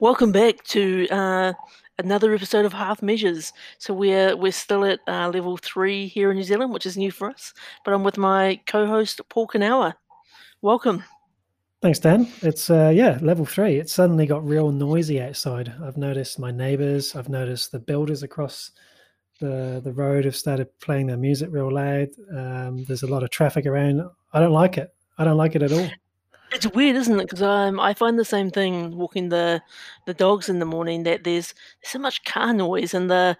Welcome back to uh, another episode of Half Measures. So we're we're still at uh, level three here in New Zealand, which is new for us. But I'm with my co-host Paul Kanawa. Welcome. Thanks, Dan. It's uh, yeah, level three. It suddenly got real noisy outside. I've noticed my neighbours. I've noticed the builders across the the road have started playing their music real loud. Um, there's a lot of traffic around. I don't like it. I don't like it at all. It's weird, isn't it? Because um, I find the same thing walking the the dogs in the morning. That there's so much car noise and the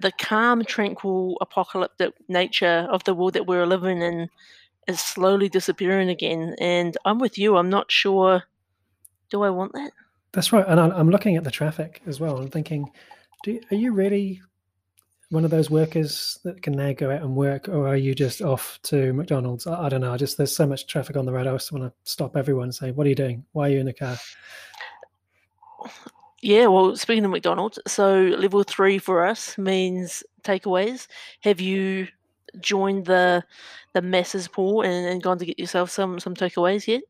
the calm, tranquil, apocalyptic nature of the world that we're living in is slowly disappearing again. And I'm with you. I'm not sure. Do I want that? That's right. And I'm looking at the traffic as well. I'm thinking, do are you really one of those workers that can now go out and work, or are you just off to McDonald's? I, I don't know. I just there's so much traffic on the road. I just want to stop everyone and say, "What are you doing? Why are you in the car?" Yeah, well, speaking of McDonald's, so level three for us means takeaways. Have you joined the the masses pool and, and gone to get yourself some some takeaways yet?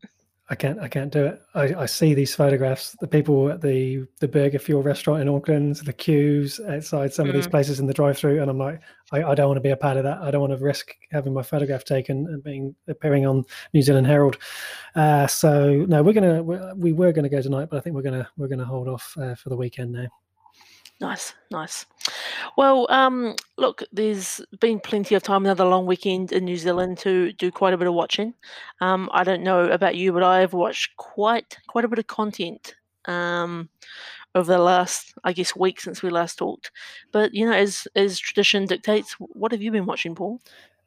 I can't. I can't do it. I, I see these photographs. The people at the the Burger Fuel restaurant in Auckland, the queues outside some of these Mm. places in the drive-through, and I'm like, I, I don't want to be a part of that. I don't want to risk having my photograph taken and being appearing on New Zealand Herald. Uh, so no, we're gonna we, we were gonna go tonight, but I think we're gonna we're gonna hold off uh, for the weekend now. Nice, nice. Well, um, look, there's been plenty of time, another long weekend in New Zealand to do quite a bit of watching. Um, I don't know about you, but I've watched quite quite a bit of content um, over the last, I guess, week since we last talked. But you know, as as tradition dictates, what have you been watching, Paul?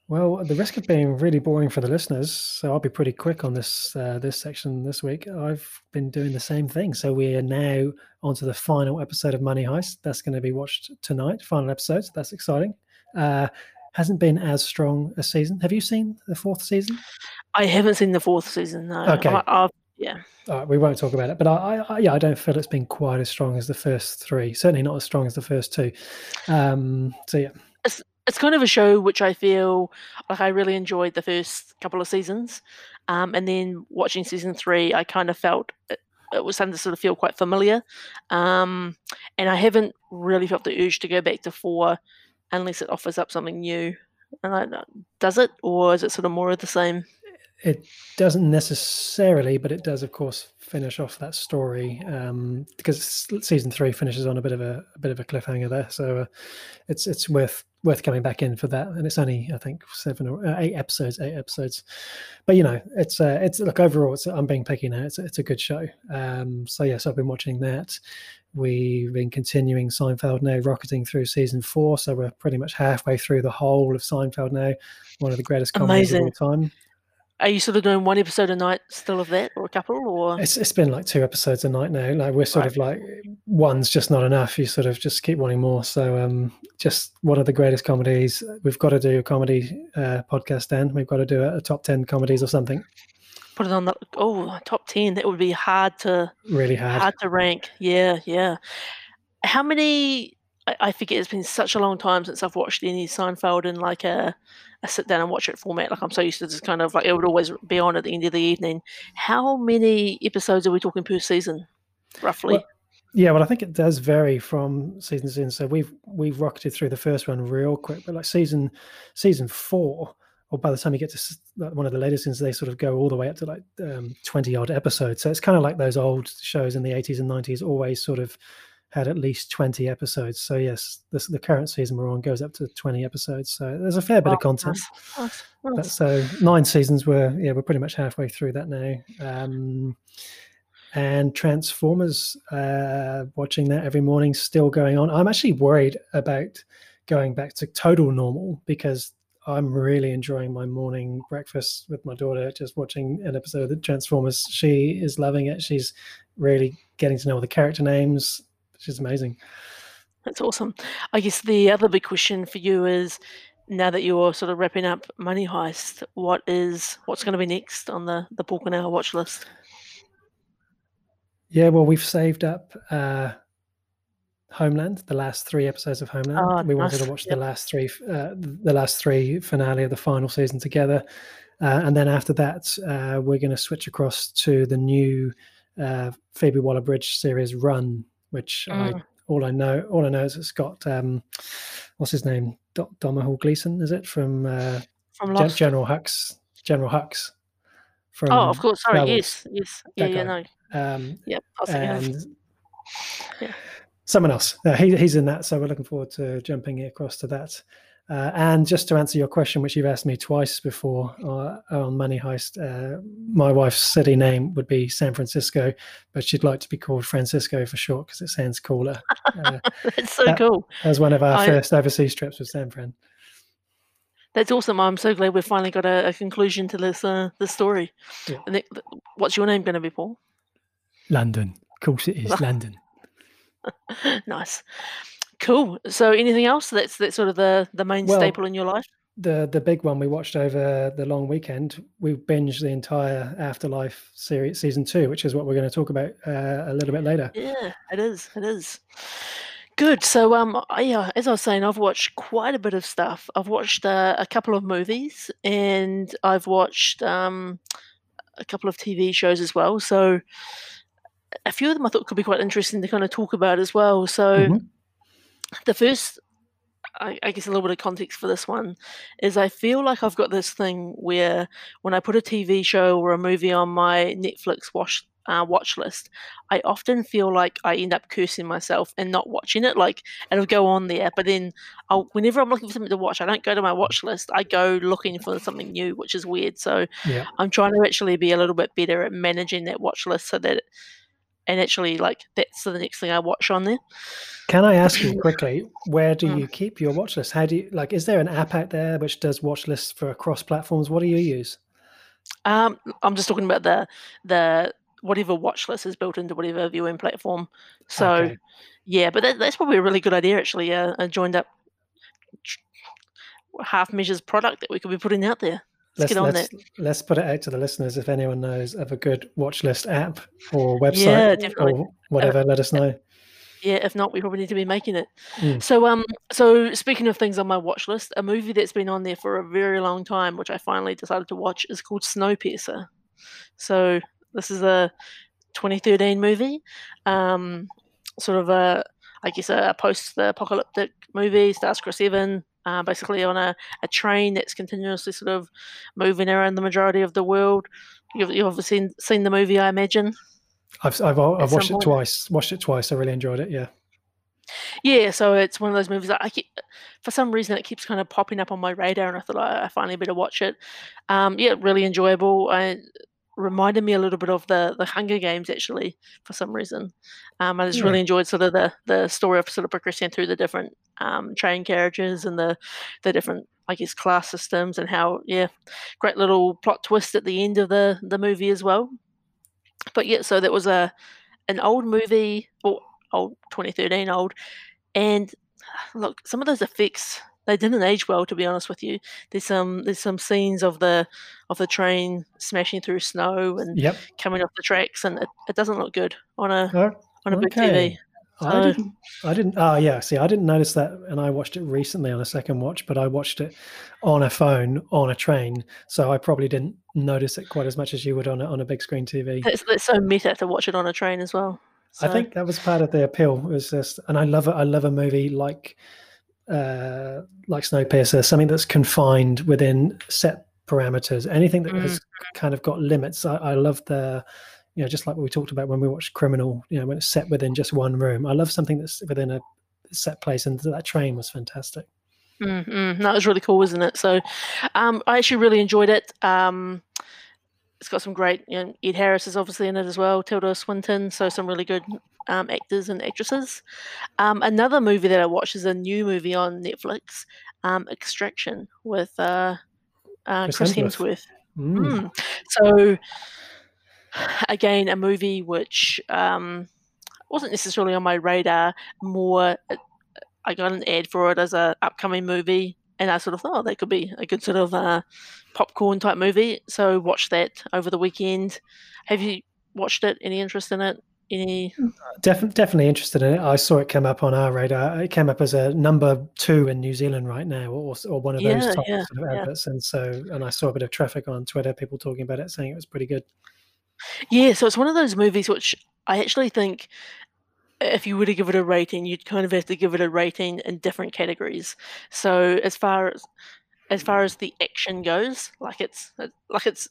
Well, at the risk of being really boring for the listeners, so I'll be pretty quick on this uh, this section this week. I've been doing the same thing. So we are now onto the final episode of Money Heist. That's going to be watched tonight. Final episode. So that's exciting. Uh, hasn't been as strong a season. Have you seen the fourth season? I haven't seen the fourth season. No. Okay. I, yeah. All right, we won't talk about it. But I, I, I, yeah, I don't feel it's been quite as strong as the first three. Certainly not as strong as the first two. Um, so yeah, it's kind of a show which I feel like I really enjoyed the first couple of seasons, um, and then watching season three, I kind of felt it, it was starting to sort of feel quite familiar, um, and I haven't really felt the urge to go back to four unless it offers up something new. And I, does it, or is it sort of more of the same? It doesn't necessarily, but it does, of course, finish off that story um, because season three finishes on a bit of a, a bit of a cliffhanger there. So uh, it's it's worth worth coming back in for that. And it's only I think seven or uh, eight episodes, eight episodes. But you know, it's uh, it's look overall, it's I'm being picky now. It's it's a good show. Um, so yes, I've been watching that. We've been continuing Seinfeld now, rocketing through season four. So we're pretty much halfway through the whole of Seinfeld now. One of the greatest comedies of all time. Are you sort of doing one episode a night still of that, or a couple, or It's it's been like two episodes a night now. Like we're sort Right. of like one's just not enough. You sort of just keep wanting more. So um, just one of the greatest comedies. We've got to do a comedy uh, podcast, then We've got to do a, a top ten comedies or something. put it on the oh top ten? That would be hard to Really hard. hard to rank. Yeah, yeah. How many? I, forget. It's been such a long time since I've watched any Seinfeld in like a, a sit down and watch it format. Like I'm so used to just kind of like it would always be on at the end of the evening. How many episodes are we talking per season, roughly? Well, Yeah, well, I think it does vary from season to season. So we've we've rocketed through the first one real quick, but like season season four, or by the time you get to one of the later seasons, they sort of go all the way up to like um, twenty odd episodes. So it's kind of like those old shows in the eighties and nineties, always sort of had at least twenty episodes. So yes, this, the current season we're on goes up to twenty episodes. So there's a fair bit Oh, of content. nice, But so nine seasons. We're yeah, we're pretty much halfway through that now. Um, and Transformers, uh, watching that every morning, still going on. I'm actually worried about going back to total normal because I'm really enjoying my morning breakfast with my daughter, just watching an episode of the Transformers. She is loving it. She's really getting to know all the character names. She's amazing. That's awesome. I guess the other big question for you is now that you're sort of wrapping up Money Heist, what is what's going to be next on the the Pork and Hour watch list? Yeah, well, we've saved up uh, Homeland, the last three episodes of Homeland. Ah, we wanted to watch Yep. the last three, uh, the last three finale of the final season together, uh, and then after that, uh, we're going to switch across to the new uh, Phoebe Waller-Bridge series Run, which I Mm. all I know all I know is it's got um, what's his name Do- Domhnall Gleeson is it from uh, From Lost. General Hux General Hux from oh, of course. Sorry. Yes. Yes. Yeah. Yeah. No. Um, Yep. I was thinking and Yeah. someone else. Uh, he, he's in that, so we're looking forward to jumping across to that. Uh, and just to answer your question, which you've asked me twice before uh, on Money Heist, uh, my wife's city name would be San Francisco, but she'd like to be called Francisco for short because it sounds cooler. Uh, That's so that- cool. that was one of our I- first overseas trips with San Fran. That's awesome. I'm so glad we've finally got a, a conclusion to this uh, this story. Yeah. And it- what's your name going to be, Paul? London. Of course it is London. nice. Cool. So, anything else that's that's sort of the the main Well, staple in your life? the the big one we watched over the long weekend we binged the entire afterlife series season two which is what we're going to talk about uh, a little bit later Yeah, it is. It is. Good. So, um, I- yeah, as I was saying, I've watched quite a bit of stuff. I've watched uh, a couple of movies, and I've watched um, a couple of TV shows as well. So, a few of them I thought could be quite interesting to kind of talk about as well. So, Mhm. The first I, I guess a little bit of context for this one is I feel like I've got this thing where when I put a TV show or a movie on my Netflix watch uh, watch list, I often feel like I end up cursing myself and not watching it. Like it'll go on there, but then I'll whenever I'm looking for something to watch, I don't go to my watch list. I go looking for something new, which is weird. So yeah I'm trying to actually be a little bit better at managing that watch list so that and actually like that's the next thing I watch on there. can i ask you quickly where do Mm. you keep your watch list how do you like is there an app out there which does watch lists for across platforms what do you use Um, I'm just talking about the the whatever watch list is built into whatever viewing platform. So Okay. yeah, but that, that's probably a really good idea actually. Uh, a joined up half measures product that we could be putting out there. Let's Let's, get on let's, that. let's put it out to the listeners if anyone knows of a good watch list app or website Yeah, or whatever let us know Yeah, if not, we probably need to be making it. Mm. So um, so speaking of things on my watch list, a movie that's been on there for a very long time, which I finally decided to watch, is called Snowpiercer. So this is a 2013 movie, um, sort of a, I guess a post-apocalyptic movie. Stars Chris Evans, uh, basically on a, a train that's continuously sort of moving around the majority of the world. You've, you've obviously seen, seen the movie, I imagine. i've i've, I've watched it twice watched it twice i really enjoyed it yeah Yeah, so it's one of those movies that I keep, for some reason, it keeps kind of popping up on my radar, and I thought I, I finally better watch it. Um, yeah, really enjoyable. I reminded me a little bit of the the Hunger Games actually, for some reason. Um, I just Yeah. really enjoyed sort of the the story of sort of progressing through the different um, train carriages and the the different, I guess, class systems and how yeah, great little plot twist at the end of the the movie as well. But yeah, so that was a an old movie, or old 2013 old, and look, some of those effects they didn't age well. To be honest with you, there's some there's some scenes of the of the train smashing through snow and yep coming off the tracks, and it, it doesn't look good on a Oh, on a big okay. TV. I didn't. I didn't. Oh, yeah. See, I didn't notice that, and I watched it recently on a second watch, but I watched it on a phone on a train, so I probably didn't notice it quite as much as you would on a, on a big screen TV. It's, that's so meta to watch it on a train as well. I think that was part of the appeal. It was just, and I love it. I love a movie like, uh, like Snowpiercer, something that's confined within set parameters. Anything that has kind of got limits. I, I love the, you know, just like what we talked about when we watched Criminal. You know, when it's set within just one room. I love something that's within a set place, and that train was fantastic. Mm, mm, that was really cool, wasn't it? So, um, I actually really enjoyed it. Um, it's got some great, you know, Ed Harris is obviously in it as well, Tilda Swinton, so some really good um, actors and actresses. Um, another movie that I watched is a new movie on Netflix, um, Extraction, with uh, uh, Chris Hemsworth. Mm. Mm. So, again, a movie which um, wasn't necessarily on my radar. More, uh, I got an ad for it as a upcoming movie, and I sort of thought oh, that could be a good sort of uh, popcorn type movie. So, watched that over the weekend. Have you watched it? Any interest in it? Any? Definitely, definitely interested in it. I saw it come up on our radar. It came up as a number two in New Zealand right now, or, or one of those Yeah, top yeah, sort of yeah. adverts. And so, and I saw a bit of traffic on Twitter, people talking about it, saying it was pretty good. Yeah, so it's one of those movies which I actually think if you were to give it a rating, you'd kind of have to give it a rating in different categories. So as far as as far as the action goes, like it's like it's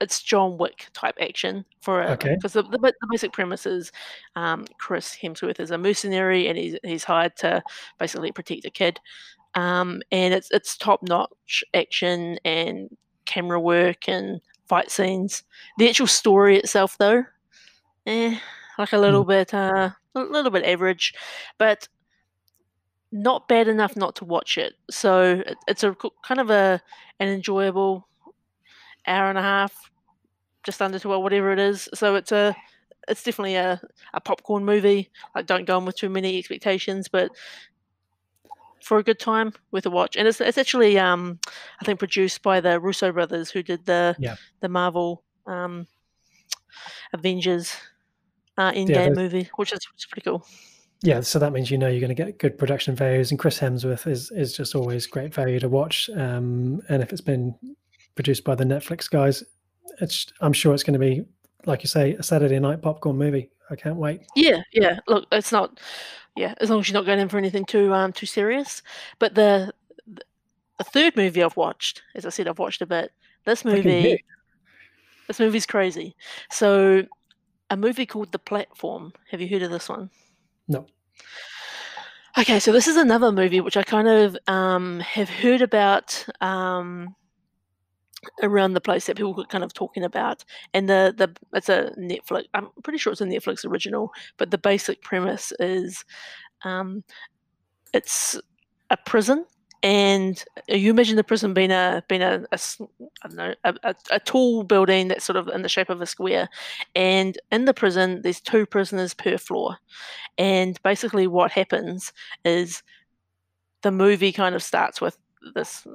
it's John Wick type action for a Okay. because the, the, the basic premise is um, Chris Hemsworth is a mercenary and he's he's hired to basically protect a kid, um, and it's it's top notch action and camera work and fight scenes. The actual story itself, though, eh, like a little Mm. bit uh, a little bit average, but not bad enough not to watch it. So it, it's a kind of a an enjoyable hour and a half, just under two or whatever it is. So it's a it's definitely a, a popcorn movie. Like don't go in with too many expectations, but for a good time with a watch. And it's it's actually um I think produced by the Russo brothers who did the Yeah. the Marvel um Avengers uh Endgame those- movie, which is, which is pretty cool. Yeah, so that means you know you're going to get good production values, and Chris Hemsworth is is just always great value to watch. Um, and if it's been produced by the Netflix guys, it's I'm sure it's going to be like you say a Saturday night popcorn movie. I can't wait. Yeah, yeah. Look, it's not. Yeah, as long as you're not going in for anything too um too serious. But the the, third movie I've watched, as I said, I've watched a bit. This movie, this movie's crazy. So, a movie called The Platform. Have you heard of this one? No. Okay, so this is another movie which I kind of um, have heard about um, around the place that people were kind of talking about, and the the it's a Netflix. I'm pretty sure it's a Netflix original, but the basic premise is um, it's a prison, and you imagine the prison being a being a, a I don't know a, a tall building that's sort of in the shape of a square, and in the prison there's two prisoners per floor, and basically what happens is the movie kind of starts with this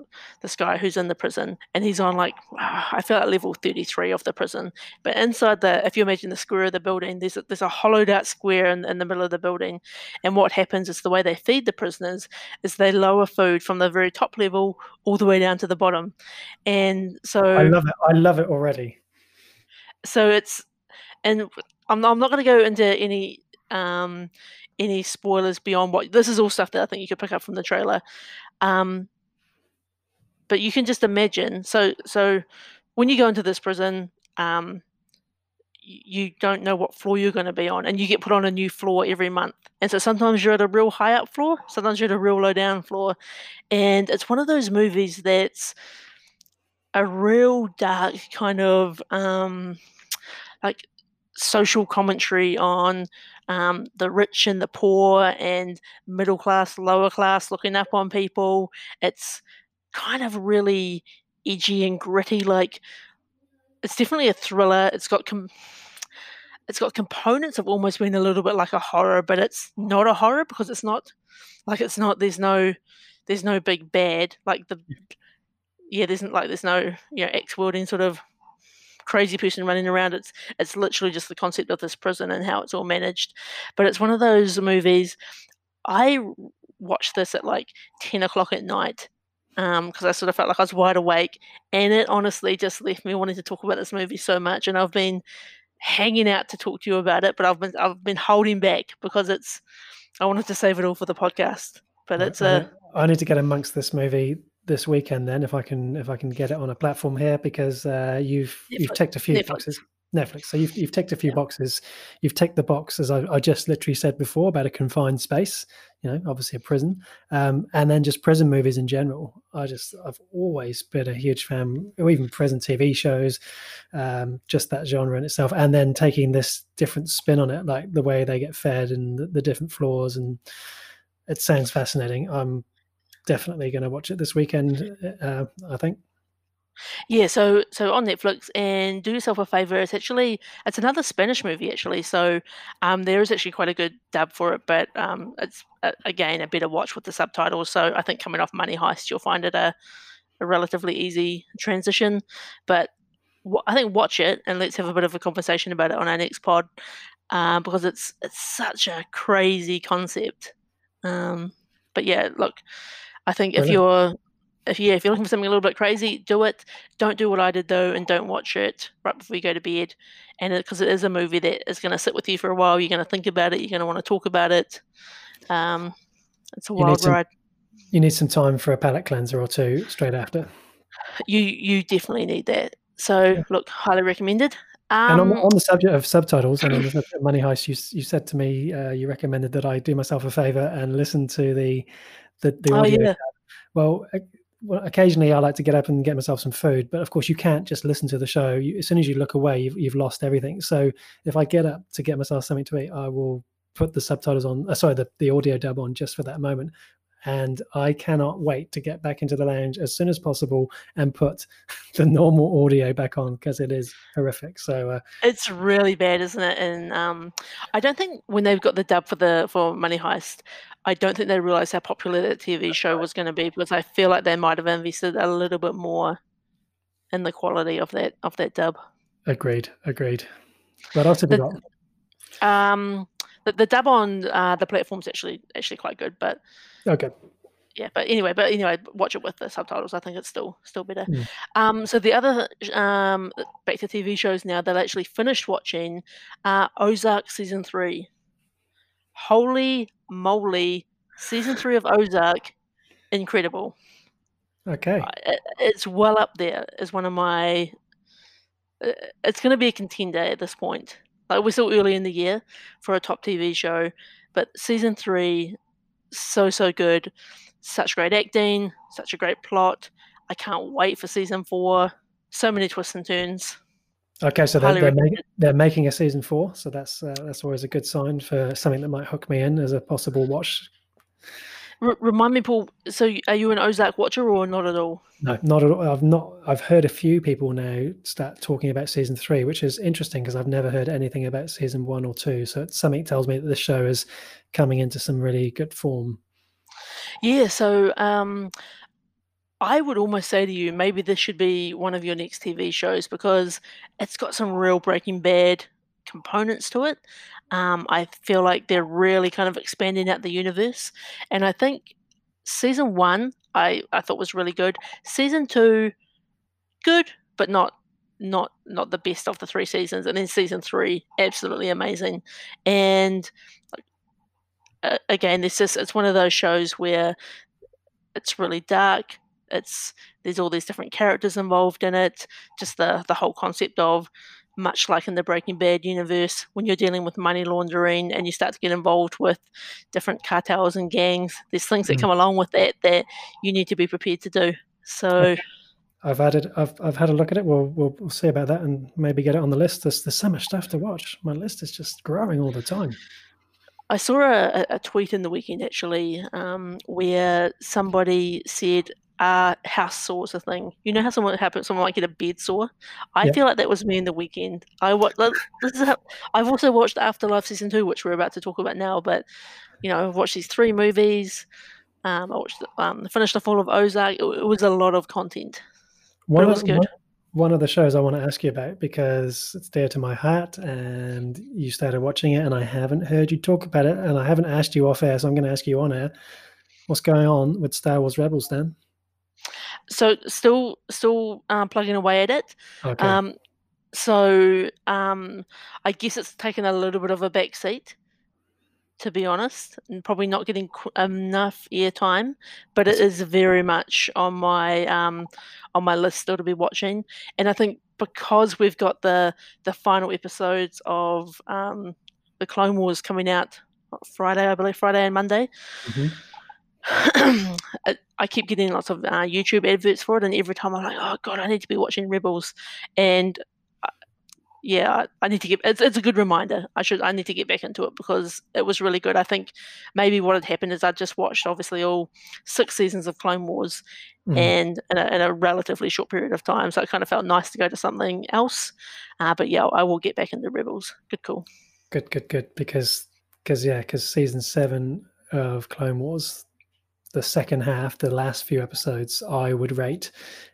this guy who's in the prison and he's on like I feel like level 33 of the prison but inside the if you imagine the square of the building there's a, there's a hollowed out square in, in the middle of the building and what happens is the way they feed the prisoners is they lower food from the very top level all the way down to the bottom and so I love it. I love it already. so it's and I'm, I'm not going to go into any um any spoilers beyond what this is all stuff that I think you could pick up from the trailer um but you can just imagine. So so when you go into this prison um you don't know what floor you're going to be on and you get put on a new floor every month. And so sometimes you're at a real high up floor sometimes you're at a real low down floor. And it's one of those movies that's a real dark kind of um like social commentary on um, the rich and the poor and middle class, lower class, looking up on people. It's kind of really edgy and gritty. Like it's definitely a thriller. It's got com- it's got components of almost being a little bit like a horror, but it's not a horror because it's not like it's not. There's no there's no big bad like the yeah. There's n- like there's no you know X wording sort of crazy person running around. It's it's literally just the concept of this prison and how it's all managed. But it's one of those movies. I watched this at like ten o'clock at night because I sort of felt like I was wide awake, and it honestly just left me wanting to talk about this movie so much. And I've been hanging out to talk to you about it, but I've been I've been holding back because it's I wanted to save it all for the podcast. But it's I, a I need to get amongst this movie this weekend then if I can if I can get it on a platform here because uh, you've you've ticked a few Netflix. boxes. Netflix. So you've you've ticked a few Yeah. boxes. You've ticked the box as I, I just literally said before about a confined space. You know, obviously a prison, um, and then just prison movies in general. I just I've always been a huge fan, or even prison TV shows, um, just that genre in itself, and then taking this different spin on it, like the way they get fed and the, the different floors, and it sounds fascinating. I'm definitely going to watch it this weekend. Uh, I think. Yeah, so so on Netflix, and do yourself a favor. It's actually it's another Spanish movie actually. So um, there is actually quite a good dub for it, but um, it's uh, again a better watch with the subtitles. So I think coming off Money Heist, you'll find it a, a relatively easy transition. But wa- I think watch it and let's have a bit of a conversation about it on our next pod um, because it's it's such a crazy concept. Um, but yeah, look, I think if Brilliant. you're if yeah, if you're looking for something a little bit crazy, do it. Don't do what I did though, and don't watch it right before you go to bed. And because it, it is a movie that is going to sit with you for a while, you're going to think about it. You're going to want to talk about it. Um, it's a wild some, ride. You need some time for a palate cleanser or two straight after. You you definitely need that. So yeah. look, highly recommended. Um, and on, on, the subject of subtitles and on the subject of Money Heist, you you said to me uh, you recommended that I do myself a favor and listen to the the, the oh. Yeah. Well, well, occasionally I like to get up and get myself some food, but of course you can't just listen to the show. You, as soon as you look away, you've, you've lost everything. So if I get up to get myself something to eat, I will put the subtitles on. Uh, sorry, the, the audio dub on just for that moment. And I cannot wait to get back into the lounge as soon as possible and put the normal audio back on because it is horrific. So uh, it's really bad, isn't it? And um, I don't think when they've got the dub for the for Money Heist, I don't think they realized how popular that TV show was going to be because I feel like they might have invested a little bit more in the quality of that of that dub. Agreed. Agreed. Have you got? Um, the, the dub on uh, the platform's actually actually quite good, but okay. Yeah, but anyway, but anyway, watch it with the subtitles. I think it's still still better. Mm. Um, so the other um, back to TV shows now that I actually finished watching uh, Ozark season three. Holy moly! Season three of Ozark, incredible. Okay, it, it's well up there as one of my. Uh, it's going to be a contender at this point. Like we're still early in the year for a top TV show, but season three, so so good, such great acting, such a great plot. I can't wait for season four. So many twists and turns. Okay, so they're, they're, make, they're, making a season four, so that's uh, that's always a good sign for something that might hook me in as a possible watch R- remind me, Paul. So, are you an Ozark watcher or not at all? No, not at all. I've not. I've heard a few people now start talking about season three, which is interesting because I've never heard anything about season one or two. So, something tells me that this show is coming into some really good form. Yeah. So, um, I would almost say to you, maybe this should be one of your next TV shows because it's got some real Breaking Bad components to it. Um, I feel like they're really kind of expanding out the universe, and I think season one I I thought was really good. Season two, good, but not not not the best of the three seasons. And then season three, absolutely amazing. And uh, again, this is it's one of those shows where it's really dark. It's there's all these different characters involved in it. Just the the whole concept of much like in the Breaking Bad universe, when you're dealing with money laundering and you start to get involved with different cartels and gangs, there's things that mm. come along with that that you need to be prepared to do. So. I've added. I've I've had a look at it. We'll we'll, we'll see about that and maybe get it on the list. There's there's so much stuff to watch. My list is just growing all the time. I saw a, a tweet in the weekend actually um, where somebody said uh, house sores a thing. You know how someone happens, someone might get a bed sore. I yep. feel like that was me in the weekend. I watched. This is how, I've also watched Afterlife season two, which we're about to talk about now. But you know, I've watched these three movies. Um, I watched, um, finished the Fall of Ozark. It, it was a lot of content. One was good. One, one of the shows I want to ask you about because it's dear to my heart, and you started watching it, and I haven't heard you talk about it, and I haven't asked you off air, so I'm going to ask you on air. What's going on with Star Wars Rebels, then? So still still um, plugging away at it. Okay. Um, so um, I guess it's taken a little bit of a backseat, to be honest, and probably not getting enough airtime. But it is very much on my um, on my list still to be watching. And I think because we've got the the final episodes of um, the Clone Wars coming out Friday, I believe Friday and Monday. Mm-hmm I keep getting lots of uh, YouTube adverts for it, and every time I'm like, oh god, I need to be watching Rebels, and uh, yeah, I need to get. It's, it's a good reminder. I should. I need to get back into it because it was really good. I think maybe what had happened is I just watched obviously all six seasons of Clone Wars, mm. and in a, in a, relatively short period of time, so it kind of felt nice to go to something else. Uh, but yeah, I will get back into Rebels. Good, cool. Good, good, good. Because because yeah, because season seven of Clone Wars the second half, the last few episodes, I would rate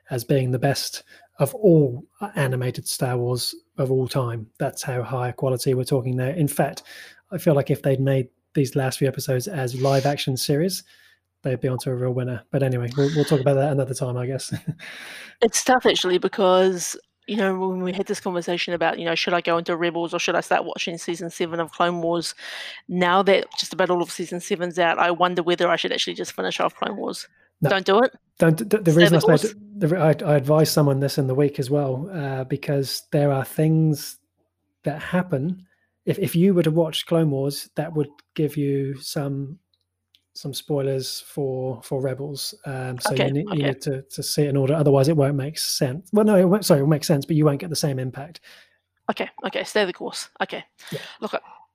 as being the best of all uh, animated Star Wars of all time. That's how high quality we're talking there. In fact, I feel like if they'd made these last few episodes as live action series, they'd be onto a real winner. But anyway, we'll, we'll talk about that another time, I guess. it's tough actually because you know when we had this conversation about you know should I go into Rebels or should I start watching season seven of Clone Wars? Now that just about all of season seven's out, I wonder whether I should actually just finish off Clone Wars. No, don't do it. Don't. The, the reason I, say, the, I, I advise someone this in the week as well uh, because there are things that happen. If if you were to watch Clone Wars, that would give you some some spoilers for for Rebels. Um, so okay, you, need, okay. you need to, to see it in order. Otherwise, it won't make sense. Well, no, it won't, sorry, it will make sense, but you won't get the same impact. Okay, okay, stay the course. Okay, yeah. look,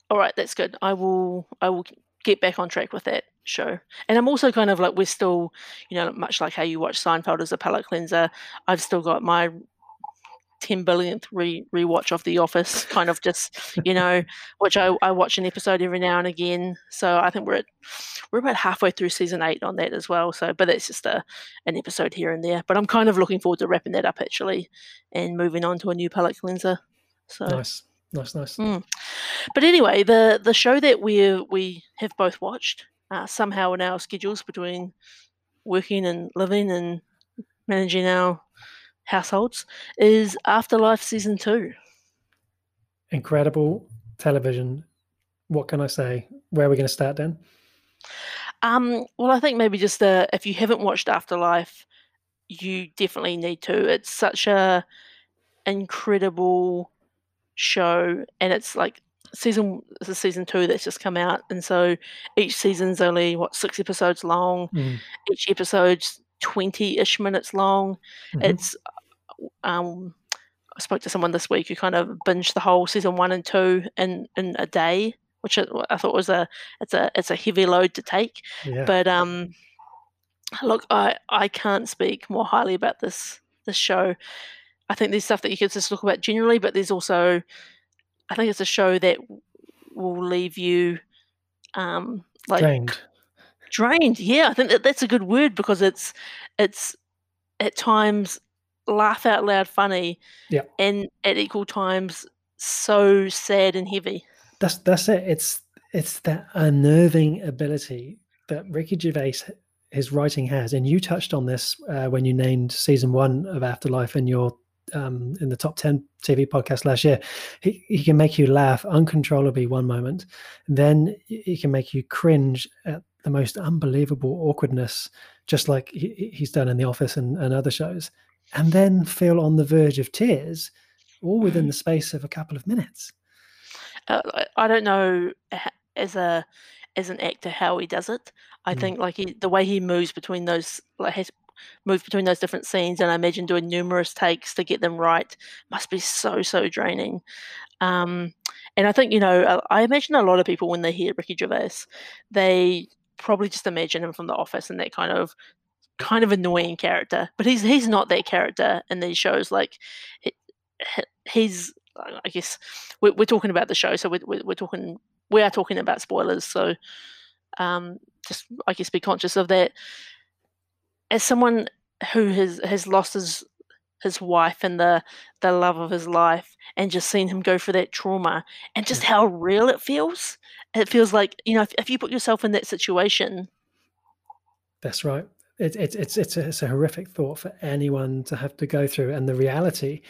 all right, that's good. I will I will get back on track with that show. And I'm also kind of like we're still, you know, much like how you watch Seinfeld as a palate cleanser. I've still got my 10 billionth re rewatch of The Office, kind of just, you know, which I, I watch an episode every now and again. So I think we're at we're about halfway through season eight on that as well. So, but it's just a an episode here and there. But I'm kind of looking forward to wrapping that up actually, and moving on to a new palate cleanser. So nice, nice, nice. Mm. But anyway, the the show that we we have both watched uh, somehow in our schedules between working and living and managing our households is Afterlife season two. Incredible television. What can I say? Where are we going to start then? Um, well, I think maybe just uh, if you haven't watched Afterlife, you definitely need to. It's such a incredible show, and it's like season this is season two that's just come out, and so each season's only what six episodes long. Mm. Each episode's twenty-ish minutes long. Mm-hmm. It's um, I spoke to someone this week who kind of binged the whole season one and two in in a day, which I thought was a it's a it's a heavy load to take. Yeah. But um, look, I I can't speak more highly about this this show. I think there's stuff that you could just talk about generally, but there's also I think it's a show that will leave you um like drained. Drained, yeah. I think that that's a good word because it's it's at times laugh out loud funny yeah. and at equal times so sad and heavy. That's that's it. It's it's that unnerving ability that ricky gervais his writing has. And you touched on this uh, when you named season one of afterlife in your um, in the top 10 tv podcast last year. He, he can make you laugh uncontrollably one moment then he can make you cringe at the most unbelievable awkwardness just like he, he's done in the office and, and other shows and then feel on the verge of tears, all within the space of a couple of minutes. Uh, I don't know as a as an actor how he does it. I mm. think like he, the way he moves between those like has moved between those different scenes, and I imagine doing numerous takes to get them right must be so so draining. Um, and I think you know I imagine a lot of people when they hear Ricky Gervais, they probably just imagine him from The Office and that kind of kind of annoying character, but he's he's not that character in these shows. Like he's, I guess we're, we're talking about the show, so we're, we're talking we are talking about spoilers. So um, just I guess be conscious of that. As someone who has has lost his his wife and the the love of his life and just seen him go through that trauma and just how real it feels it feels like you know if, if you put yourself in that situation that's right it's it's it's it's a, it's a horrific thought for anyone to have to go through, and the reality.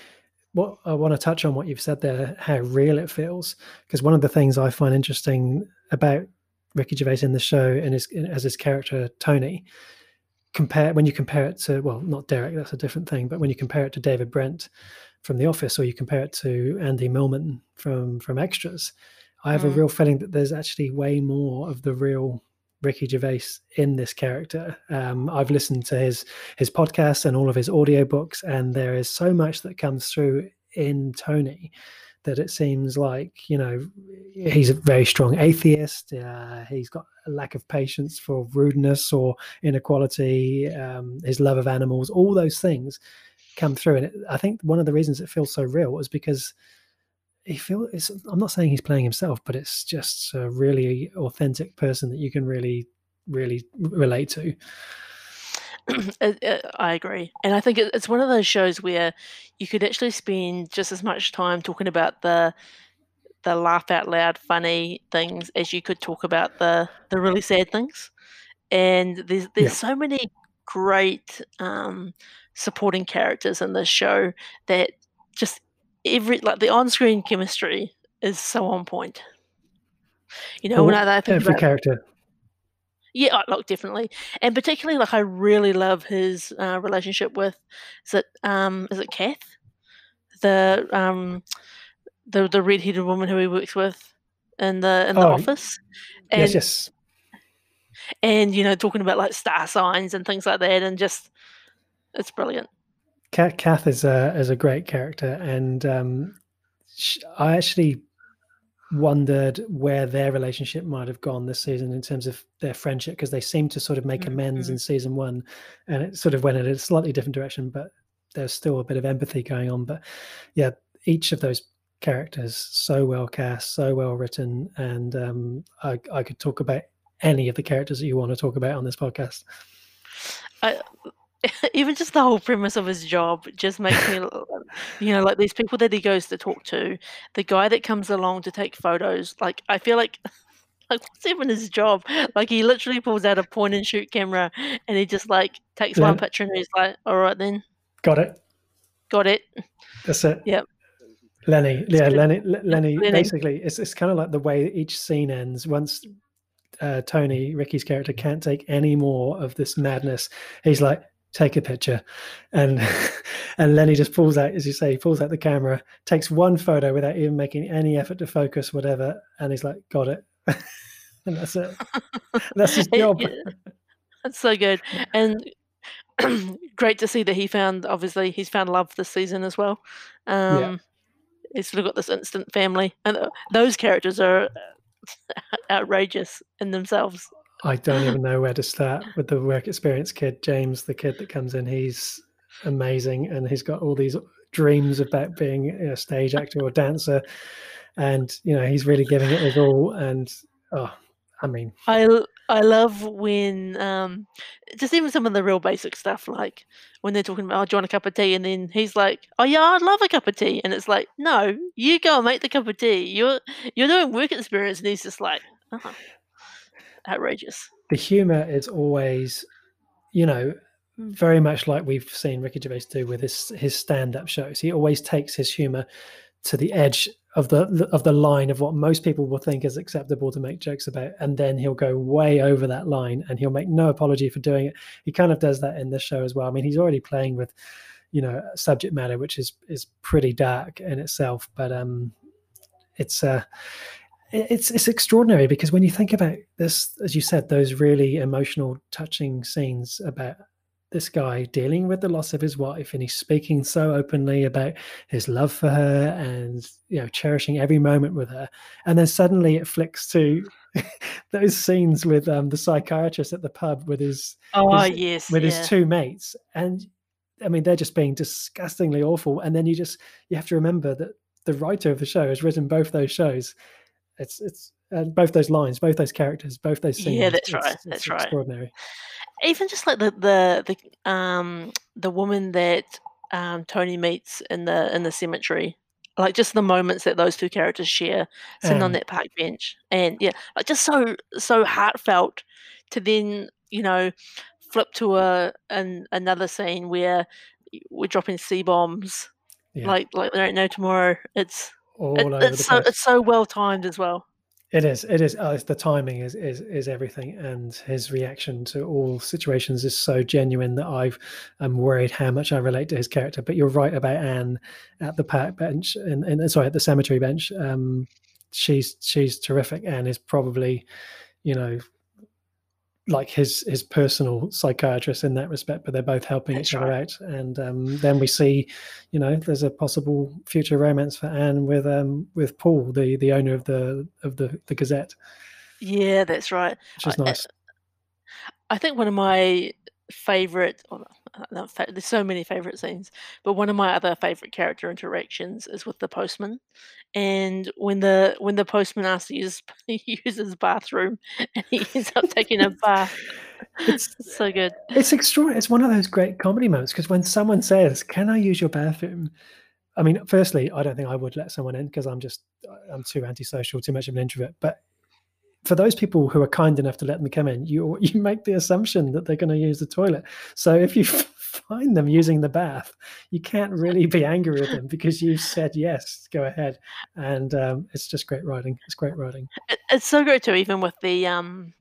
What I want to touch on what you've said there, how real it feels, because one of the things I find interesting about Ricky Gervais in the show and his as his character Tony, compare when you compare it to well, not Derek, that's a different thing, but when you compare it to David Brent from The Office, or you compare it to Andy Millman from from Extras, I have mm. a real feeling that there's actually way more of the real Ricky Gervais in this character. Um, I've listened to his his podcasts and all of his audiobooks, and there is so much that comes through in Tony that it seems like you know he's a very strong atheist. Uh, he's got a lack of patience for rudeness or inequality. Um, his love of animals, all those things come through, and it, I think one of the reasons it feels so real is because he feel it's i'm not saying he's playing himself but it's just a really authentic person that you can really really relate to. I agree, and I think it's one of those shows where you could actually spend just as much time talking about the the laugh out loud funny things as you could talk about the the really sad things. And there's there's Yeah. so many great um, supporting characters in this show that just every like the on-screen chemistry is so on point. You know, when All- I, I think every character. yeah, I- look, definitely, and particularly like I really love his uh, relationship with is it um is it Kath, the um the the red-headed woman who he works with in the in the Oh, office, and yes, yes. and you know talking about like star signs and things like that, and just it's brilliant. Kath, Kath is a is a great character, and um, sh- I actually wondered where their relationship might have gone this season in terms of their friendship because they seem to sort of make amends Mhm. in season one, and it sort of went in a slightly different direction, but there's still a bit of empathy going on. But yeah, each of those characters so well cast, so well written, and um, I, I could talk about any of the characters that you want to talk about on this podcast. even just the whole premise of his job just makes me you know like these people that he goes to talk to the guy that comes along to take photos like i feel like like what's even his job like he literally pulls out a point and shoot camera and he just like takes one picture and he's like all right then Got it. got it That's it. Yep. Lenny, yeah. Lenny, Le- Lenny. Lenny. Basically, it's it's kind of like the way each scene ends. Once uh, Tony, Ricky's character, can't take any more of this madness, he's like, "Take a picture," and and Lenny just pulls out, as you say, he pulls out the camera, takes one photo without even making any effort to focus, whatever, and he's like, "Got it," and that's it. That's his job. that's so good. And great to see that he found obviously he's found love this season as well. Um he's sort of got this instant family. And uh, those characters are outrageous in themselves I don't even know where to start with the work experience kid, James, the kid that comes in. He's amazing and he's got all these dreams about being a stage actor or dancer. And, you know, he's really giving it his all. And, oh, I mean, I I love when um just even some of the real basic stuff like when they're talking about oh, do you want a cup of tea and then he's like oh yeah I'd love a cup of tea and it's like no you go and make the cup of tea you're you're doing work experience and he's just like oh, outrageous the humor is always, you know, very much like we've seen Ricky Gervais do with his his stand up shows. He always takes his humor to the edge of the of the line of what most people will think is acceptable to make jokes about, and then he'll go way over that line, and he'll make no apology for doing it. He kind of does that in this show as well. I mean, he's already playing with, you know, subject matter which is is pretty dark in itself, but um, it's uh it's it's extraordinary because when you think about this, as you said, those really emotional, touching scenes about this guy dealing with the loss of his wife, and he's speaking so openly about his love for her and you know cherishing every moment with her, and then suddenly it flicks to those scenes with um, the psychiatrist at the pub with his oh his- yes with yeah. his two mates, and I mean they're just being disgustingly awful, and then you just you have to remember that the writer of the show has written both those shows. It's it's uh, both those lines, both those characters, both those scenes. Yeah, that's It's- right, it's that's right. Extraordinary. even just like the the the um the woman that um Tony meets in the in the cemetery, like just the moments that those two characters share sitting on that park bench, and yeah, like just so so heartfelt to then you know flip to a an, another scene where we're dropping c bombs Yeah, like like there ain't no tomorrow. It's all it, over the it's so place. it's so well timed as well. It is. It is. Uh, it's the timing is, is is everything, and his reaction to all situations is so genuine that I've I'm worried how much I relate to his character. But you're right about Anne at the park bench, and, and sorry, at the cemetery bench. Um, she's she's terrific. Anne is probably, you know, like his his personal psychiatrist in that respect. But they're both helping That's each other right. out, and um, then we see, you know, there's a possible future romance for Anne with um with Paul, the the owner of the of the the Gazette Yeah, that's right. which is I- nice. I think one of my favorite, Uh, not fa- there's so many favorite scenes, but one of my other favorite character interactions is with the postman. And when the when the postman asks to use use his bathroom, and he ends up taking a bath, It's it's so good. it's extraordinary. It's one of those great comedy moments because when someone says, "Can I use your bathroom?" I mean, firstly, I don't think I would let someone in because I'm just uh, I'm too antisocial, too much of an introvert. But for those people who are kind enough to let them come in, you you make the assumption that they're going to use the toilet. So if you find them using the bath, you can't really be angry with them because you've said yes, go ahead, and um, it's just great writing. It's great writing. It's so great too, even with the um,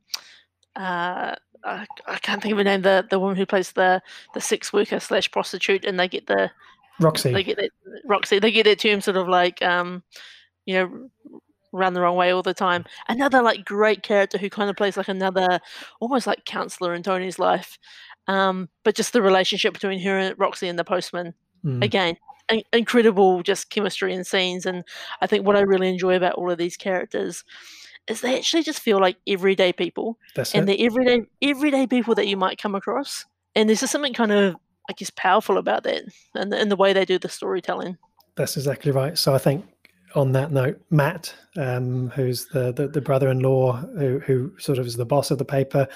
uh, I, I can't think of her name. The the woman who plays the the sex worker slash prostitute, and they get the Roxy. They get that Roxy. They get that term sort of like um, you know, run the wrong way all the time. Another like great character who kind of plays like another almost like counselor in Tony's life. Um, but just the relationship between her and Roxy and the postman. Mm. Again, in- incredible just chemistry and scenes. And I think what I really enjoy about all of these characters is they actually just feel like everyday people. That's and it. they're everyday everyday people that you might come across. And there's just something kind of I guess powerful about that and the, in the way they do the storytelling. That's exactly right. So I think on that note, Matt, um, who's the, the, the brother-in-law who who sort of is the boss of the paper,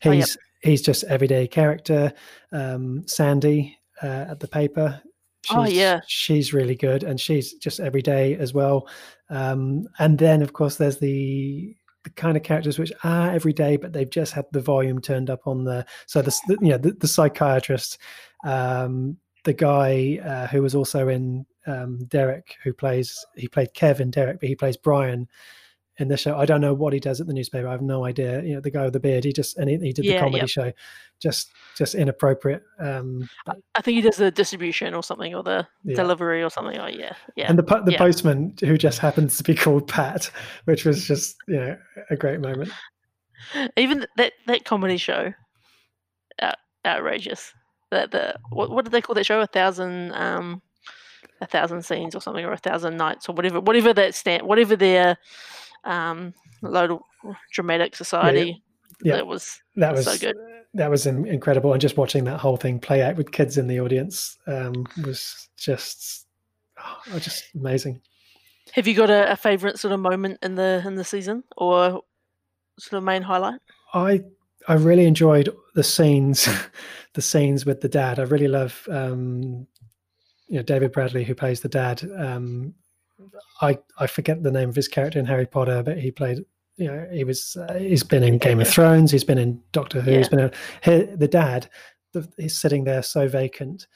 he's oh, yep. he's just everyday character. Um, Sandy uh, at the paper, oh, she's, oh yeah, she's really good, and she's just everyday as well. Um, and then of course there's the the kind of characters which are everyday, but they've just had the volume turned up on the so the, the you know the, the psychiatrist, um, the guy uh, who was also in um, Derek, who plays he played Kevin Derek, but he plays Brian in the show. I don't know what he does at the newspaper. I have no idea. You know, the guy with the beard. He just and he, he did yeah, the comedy show. Just just inappropriate. Um, I think he does the distribution or something, or the yeah. delivery or something. Oh yeah, yeah. And the the postman who just happens to be called Pat, which was just you know a great moment. Even that that comedy show, uh, outrageous. That the what what did they call that show? A thousand um a thousand scenes or something, or a thousand nights, or whatever, whatever that stand, whatever their um, load of dramatic society. Yeah, yeah. that was that was so good. That was incredible, and just watching that whole thing play out with kids in the audience um, was just, oh, just amazing. Have you got a, a favorite sort of moment in the in the season, or sort of main highlight? I I really enjoyed the scenes, the scenes with the dad. I really love um, you know David Bradley who plays the dad. Um, I I forget the name of his character in Harry Potter, but he played. You know, he was uh, he's been in Game of Thrones. He's been in Doctor Who. Yeah. He's been in, he, the dad. The, he's sitting there so vacant.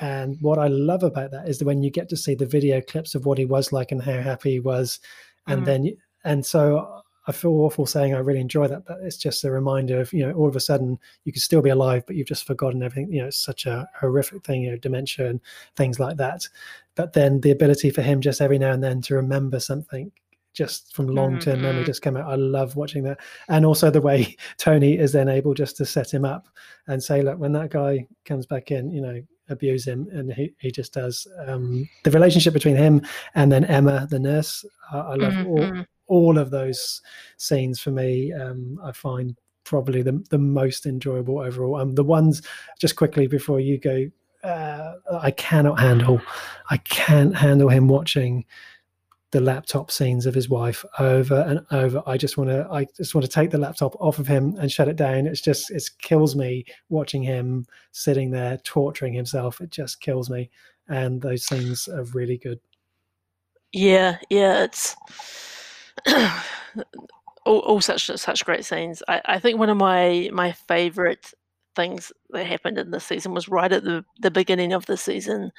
And what I love about that is that when you get to see the video clips of what he was like and how happy he was, and mm. then and so I feel awful saying I really enjoy that, but it's just a reminder of, you know, all of a sudden you could still be alive, but you've just forgotten everything. You know, it's such a horrific thing, you know, dementia and things like that. But then the ability for him just every now and then to remember something just from long term mm-hmm. memory just come out. I love watching that. And also the way Tony is then able just to set him up and say, look, when that guy comes back in, you know, abuse him and he, he just does um, the relationship between him and then emma the nurse i, I love mm-hmm. all, all of those scenes for me, um, I find probably the, the most enjoyable overall. Um, the ones just quickly before you go, uh, I cannot handle, I can't handle him watching the laptop scenes of his wife over and over. I just want to, I just want to take the laptop off of him and shut it down. It's just, it kills me watching him sitting there torturing himself. It just kills me. And those scenes are really good. Yeah, yeah, it's all, all, such such great scenes. I, I think one of my my favorite things that happened in this season was right at the, the beginning of the season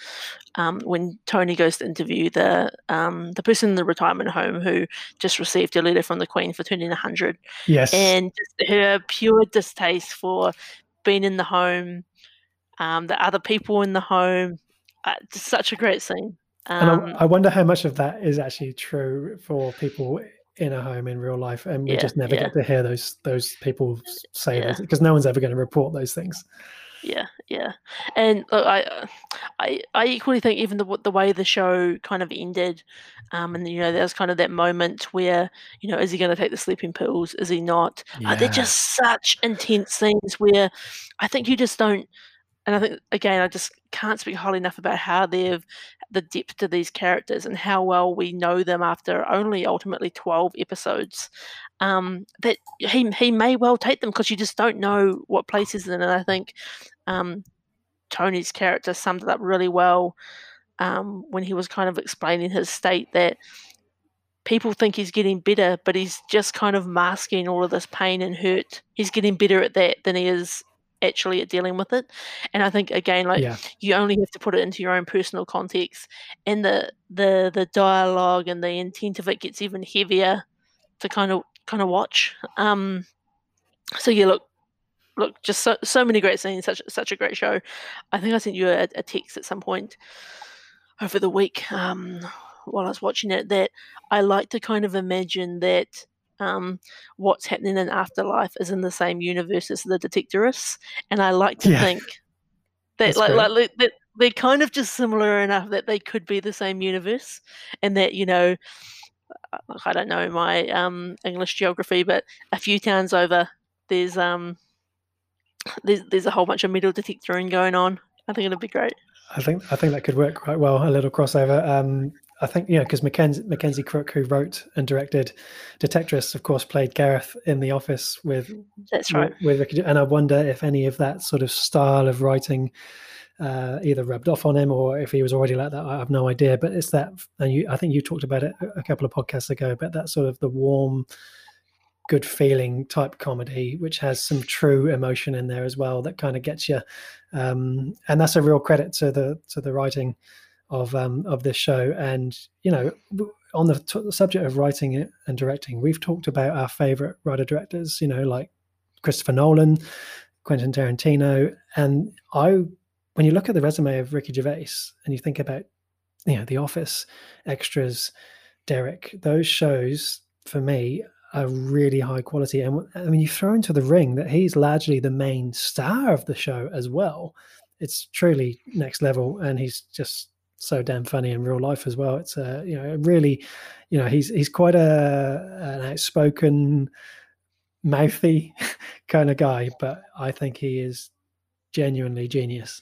um, when Tony goes to interview the um, the person in the retirement home who just received a letter from the Queen for turning 100. Yes. And her pure distaste for being in the home, um, the other people in the home. Uh, just such a great scene. And I, um, I, wonder how much of that is actually true for people in a home in real life, and we yeah, just never yeah. get to hear those those people say yeah. because no one's ever going to report those things. Yeah, yeah, and look, I, I, I equally think even the the way the show kind of ended, um, and you know, there's kind of that moment where you know, is he going to take the sleeping pills? Is he not? Uh, they're just such intense scenes where I think you just don't and I think again, I just can't speak highly enough about how they've the depth to these characters and how well we know them after only ultimately twelve episodes. Um, that he he may well take them because you just don't know what place he's in, and I think um, Tony's character summed it up really well um, when he was kind of explaining his state that people think he's getting better, but he's just kind of masking all of this pain and hurt. He's getting better at that than he is actually at dealing with it. And I think again, like Yeah. you only have to put it into your own personal context, and the the the dialogue and the intent of it gets even heavier to kind of kind of watch. Um, so yeah, look, look, just so, so many great scenes, such such a great show. I think I sent you a, a text at some point over the week um, while I was watching it that I like to kind of imagine that um, what's happening in Afterlife is in the same universe as the Detectorists, and I like to Yeah. think that That's like, great. like that they're kind of just similar enough that they could be the same universe, and that you know. uh, I don't know my um, English geography, but a few towns over, there's um, there's there's a whole bunch of metal detectoring going on. I think it'll be great. I think I think that could work quite well. A little crossover. Um, I think yeah, because Mackenzie, Mackenzie Crook, who wrote and directed Detectorists, of course, played Gareth in The Office with That's right. with, with And I wonder if any of that sort of style of writing uh, either rubbed off on him or if he was already like that. I have no idea. But it's that, and you, I think you talked about it a- a couple of podcasts ago. But that sort of the warm, good feeling type comedy, which has some true emotion in there as well, that kind of gets you. Um, and that's a real credit to the to the writing of um, of this show. And you know, on the t- subject of writing it and directing, we've talked about our favorite writer directors. You know, like Christopher Nolan, Quentin Tarantino, and I. When you look at the resume of Ricky Gervais and you think about, you know, The Office, Extras, Derek, those shows for me are really high quality. And I mean, you throw into the ring that he's largely the main star of the show as well. It's truly next level, and he's just so damn funny in real life as well. It's a you know really, you know, he's he's quite a an outspoken, mouthy kind of guy, but I think he is genuinely genius.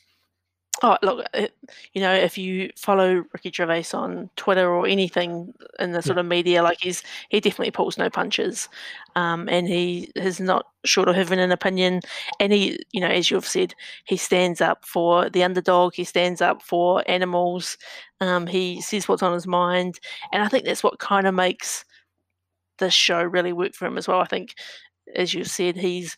Oh, look, it, you know, if you follow Ricky Gervais on Twitter or anything in the sort of media, like he's he definitely pulls no punches, um, and he is not short of having an opinion. And he, you know, as you've said, he stands up for the underdog. He stands up for animals. Um, he says what's on his mind, and I think that's what kind of makes this show really work for him as well. I think, as you said, he's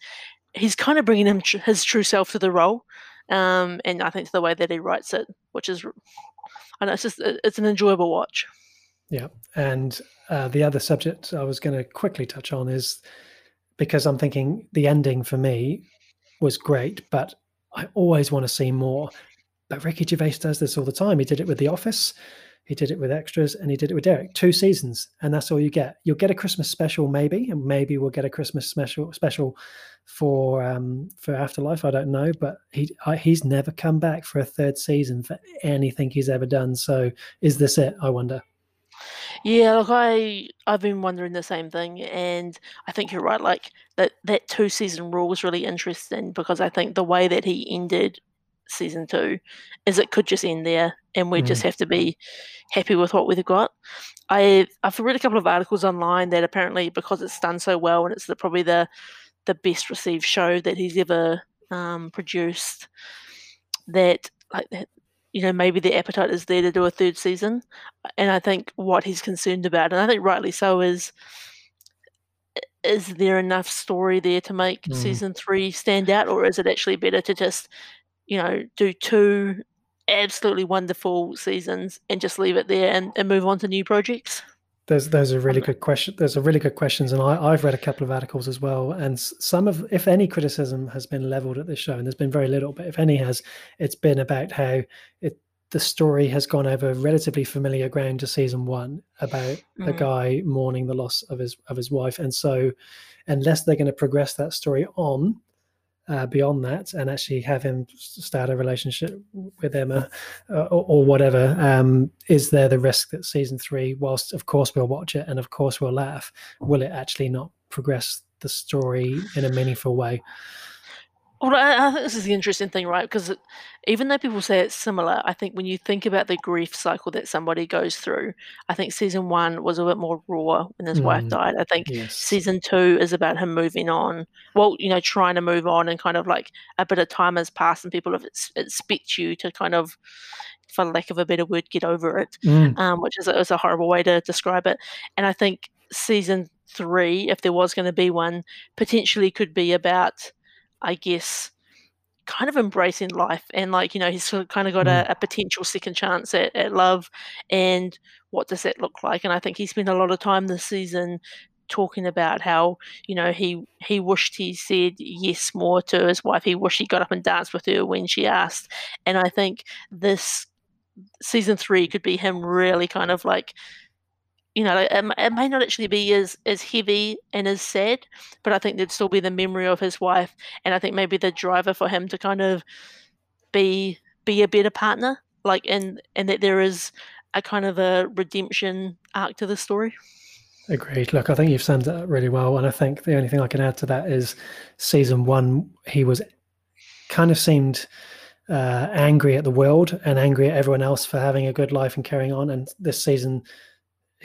he's kind of bringing him tr- his true self to the role um, and I think to the way that he writes it, which is, I know it's just it's an enjoyable watch. Yeah. And uh, the other subject I was going to quickly touch on is because I'm thinking the ending for me was great, but I always want to see more. But Ricky Gervais does this all the time. He did it with The Office, he did it with Extras, and he did it with Derek. Two seasons, and that's all you get. You'll get a Christmas special, maybe, and maybe we'll get a Christmas special special for um for Afterlife. I don't know, but he I, he's never come back for a third season for anything he's ever done. So is this it? I wonder. Yeah, look, I I've been wondering the same thing, and I think you're right. Like that that two season rule was really interesting because I think the way that he ended season two is it could just end there, and we just have to be happy with what we've got. I I've read a couple of articles online that apparently because it's done so well and it's the, probably the the best received show that he's ever um, produced, that like that you know maybe the appetite is there to do a third season and i think what he's concerned about and i think rightly so is is there enough story there to make Mm. season three stand out or is it actually better to just you know do two absolutely wonderful seasons and just leave it there and, and move on to new projects There's those are really good questions. Those are really good questions, and I, I've read a couple of articles as well. And some of, if any, criticism has been leveled at this show, and there's been very little, but if any has, it's been about how it the story has gone over relatively familiar ground to season one about a Mm. guy mourning the loss of his of his wife, and so unless they're going to progress that story on uh, beyond that and actually have him start a relationship with Emma uh, or, or whatever, um, is there the risk that season three, whilst of course we'll watch it and of course we'll laugh, will it actually not progress the story in a meaningful way? Well, I, I think this is the interesting thing, right? Because even though people say it's similar, I think when you think about the grief cycle that somebody goes through, I think season one was a bit more raw when his wife Mm, died. I think yes. season two is about him moving on. Well, you know, trying to move on and kind of like a bit of time has passed and people have ex- expect you to kind of, for lack of a better word, get over it, Mm, um, which is is a horrible way to describe it. And I think season three, if there was going to be one, potentially could be about, I guess, kind of embracing life and like you know he's kind of got Mm. a, a potential second chance at, at love and what does that look like? And i think he spent a lot of time this season talking about how you know he he wished he said yes more to his wife. He wished he got up and danced with her when she asked. And i think this season three could be him really kind of like you know, it, it may not actually be as as heavy and as sad, but I think there'd still be the memory of his wife, and I think maybe the driver for him to kind of be be a better partner, like, and and that there is a kind of a redemption arc to the story. Agreed. Look, I think you've summed it up really well. And I think the only thing I can add to that is season one, he was kind of seemed uh, angry at the world and angry at everyone else for having a good life and carrying on. And this season,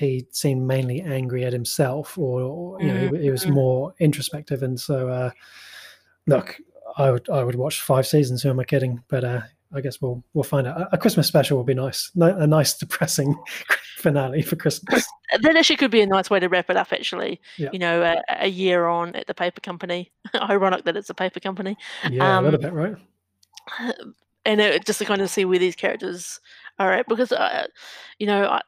he seemed mainly angry at himself, or, or you know, he, he was Mhm. more introspective. And so, uh, look, I would I would watch five seasons. Who am I kidding? But uh, I guess we'll we'll find out. A- A Christmas special will be nice. A nice depressing finale for Christmas. That actually could be a nice way to wrap it up. Actually, Yeah. you know, a, a year on at the paper company. Ironic that it's a paper company. Yeah, a little Um, bit, right? and it, just to kind of see where these characters are at because uh, you know I,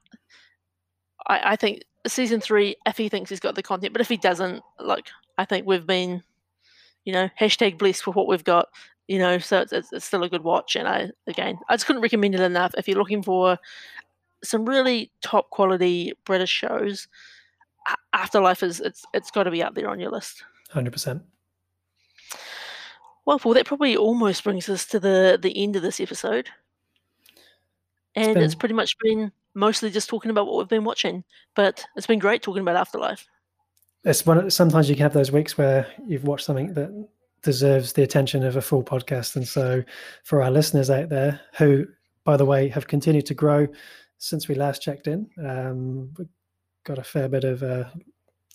I I think season three if he thinks he's got the content but if he doesn't like I think we've been you know hashtag blessed with what we've got you know so it's, it's, it's still a good watch and I again I just couldn't recommend it enough if you're looking for some really top quality British shows Afterlife is it's it's got to be up there on your list. Hundred percent. Well, Paul, that probably almost brings us to the the end of this episode. And it's been- pretty much been mostly just talking about what we've been watching, but it's been great talking about Afterlife. It's one. of- Sometimes you can have those weeks where you've watched something that deserves the attention of a full podcast, and so for our listeners out there, who, by the way, have continued to grow since we last checked in, um, we got a fair bit of uh,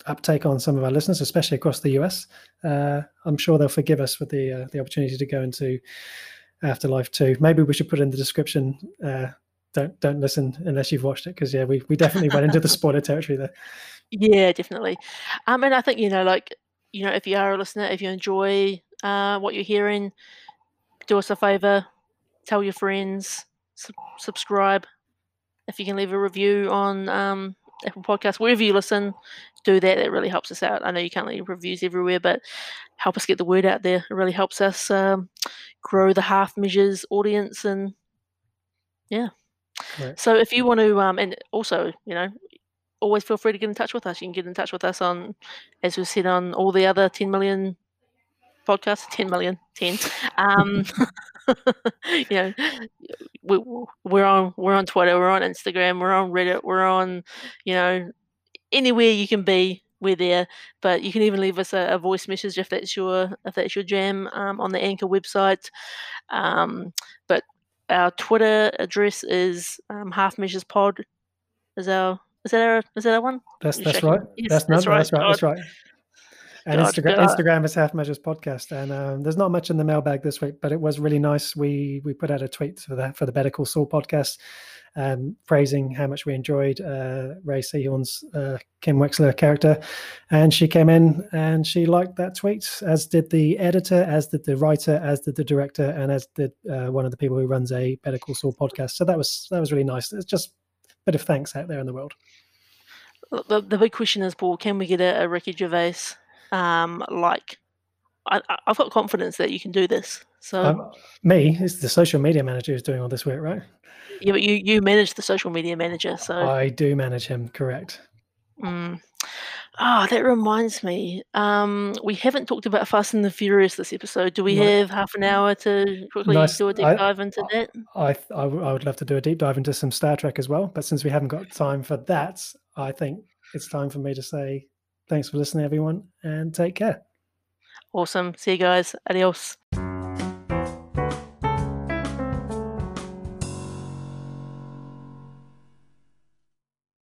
uptake on some of our listeners, especially across the US. Uh, I'm sure they'll forgive us for the uh, the opportunity to go into Afterlife too. Maybe we should put in the description. Don't don't listen unless you've watched it because yeah, we, we definitely went into the spoiler territory there. Yeah, definitely. Um, and I think you know, like you know, if you are a listener, if you enjoy uh, what you're hearing, do us a favor, tell your friends, sub- subscribe. If you can leave a review on um, Apple Podcasts, wherever you listen, do that. That really helps us out. I know you can't leave reviews everywhere, but help us get the word out there. It really helps us um, grow the half measures audience and yeah. So if you want to, um, and also, you know, always feel free to get in touch with us. You can get in touch with us on, as we've said, on all the other 10 million podcasts, 10 million, 10. Um, you know, we, we're on, we're on Twitter, we're on Instagram, we're on Reddit, we're on, you know, anywhere you can be, we're there. But you can even leave us a, a voice message if that's your, if that's your jam, um, on the Anchor website. Um, but our Twitter address is um, Half Measures Pod. Is our is that our is that our one? That's that's right. Yes, that's, that's no, right. That's right. That's right. And God, Instagram, God. Instagram is Half Measures Podcast, and um, there's not much in the mailbag this week, but it was really nice. We we put out a tweet for that for the Better Call Saul podcast, um, praising how much we enjoyed uh, Rhea Seehorn's uh, Kim Wexler character, and she came in and she liked that tweet, as did the editor, as did the writer, as did the director, and as did uh, one of the people who runs a Better Call Saul podcast. So that was that was really nice. It's just a bit of thanks out there in the world. The, the big question is, Paul, can we get a, a Ricky Gervais um, like? I, I've got confidence that you can do this. So Um, me is the social media manager who's doing all this work, right? Yeah, but you you manage the social media manager, so I do manage him, correct. mm. oh, that reminds me. Um, we haven't talked about Fast and the Furious this episode. Do we No. have half an hour to quickly Nice. do a deep I- dive into that? I, th- I, I would love to do a deep dive into some Star Trek as well, but since we haven't got time for that, I think it's time for me to say thanks for listening, everyone, and take care. Awesome. See you guys. Adios.